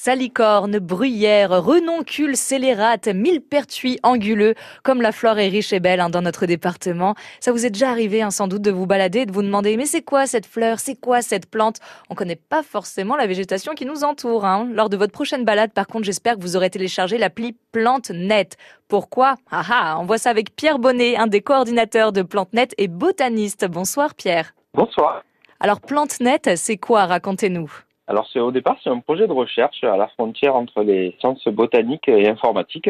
Salicorne, bruyère, renoncule, scélérate, millepertuis anguleux, comme la flore est riche et belle hein, dans notre département. Ça vous est déjà arrivé hein, sans doute de vous balader et de vous demander mais c'est quoi cette fleur, c'est quoi cette plante? On connaît pas forcément la végétation qui nous entoure. Hein. Lors de votre prochaine balade, par contre, j'espère que vous aurez téléchargé l'appli PlanteNet. Pourquoi? Ah ah, on voit ça avec Pierre Bonnet, un des coordinateurs de PlanteNet et botaniste. Bonsoir Pierre. Bonsoir. Alors PlanteNet, c'est quoi? Racontez-nous. Alors au départ c'est un projet de recherche à la frontière entre les sciences botaniques et informatiques.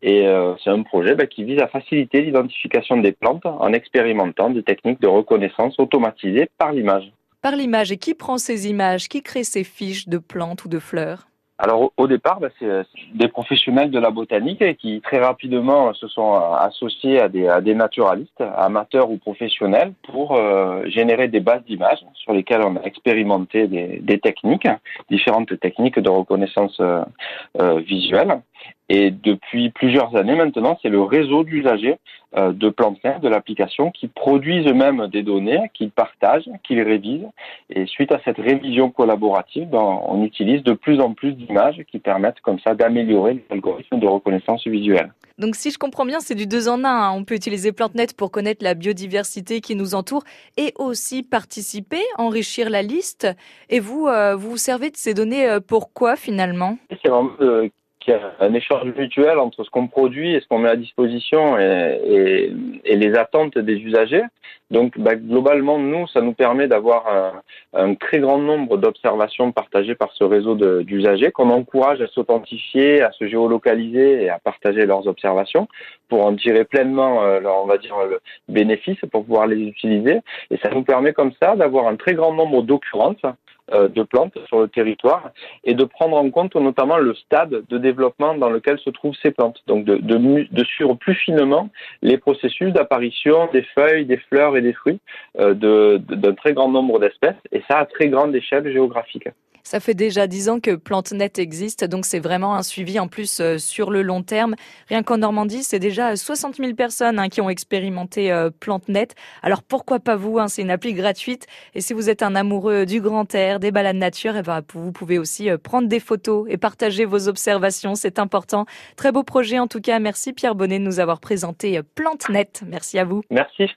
Et euh, c'est un projet bah, qui vise à faciliter l'identification des plantes en expérimentant des techniques de reconnaissance automatisées par l'image. Par l'image. Et qui prend ces images, qui crée ces fiches de plantes ou de fleurs? Alors au départ, bah, c'est des professionnels de la botanique qui très rapidement se sont associés à des, naturalistes, amateurs ou professionnels, pour euh, générer des bases d'images sur lesquelles on a expérimenté des, techniques, différentes techniques de reconnaissance euh, euh, visuelle. Et depuis plusieurs années maintenant, c'est le réseau d'usagers euh, de PlanteNet, de l'application, qui produisent eux-mêmes des données, qu'ils partagent, qu'ils révisent. Et suite à cette révision collaborative, ben, on utilise de plus en plus d'images qui permettent comme ça d'améliorer l'algorithme de reconnaissance visuelle. Donc si je comprends bien, c'est du deux en un. Hein. On peut utiliser PlanteNet pour connaître la biodiversité qui nous entoure et aussi participer, enrichir la liste. Et vous, euh, vous vous servez de ces données euh, pour quoi finalement? C'est vraiment qu'il un échange mutuel entre ce qu'on produit et ce qu'on met à disposition et, les attentes des usagers. Donc, bah, globalement, nous, ça nous permet d'avoir un, très grand nombre d'observations partagées par ce réseau d'usagers qu'on encourage à s'authentifier, à se géolocaliser et à partager leurs observations pour en tirer pleinement, euh, on va dire, le bénéfice pour pouvoir les utiliser. Et ça nous permet comme ça d'avoir un très grand nombre d'occurrences de plantes sur le territoire et de prendre en compte notamment le stade de développement dans lequel se trouvent ces plantes. Donc de, de, de suivre plus finement les processus d'apparition des feuilles, des fleurs et des fruits euh, d'un très grand nombre d'espèces et ça à très grande échelle géographique. Ça fait déjà dix ans que PlanteNet existe, donc c'est vraiment un suivi en plus euh, sur le long terme. Rien qu'en Normandie, c'est déjà 60 000 personnes hein, qui ont expérimenté euh, PlanteNet. Alors pourquoi pas vous hein, C'est une appli gratuite. Et si vous êtes un amoureux du grand air, des balades nature, et eh ben, vous pouvez aussi euh, prendre des photos et partager vos observations. C'est important. Très beau projet en tout cas. Merci Pierre Bonnet de nous avoir présenté PlanteNet. Merci à vous. Merci.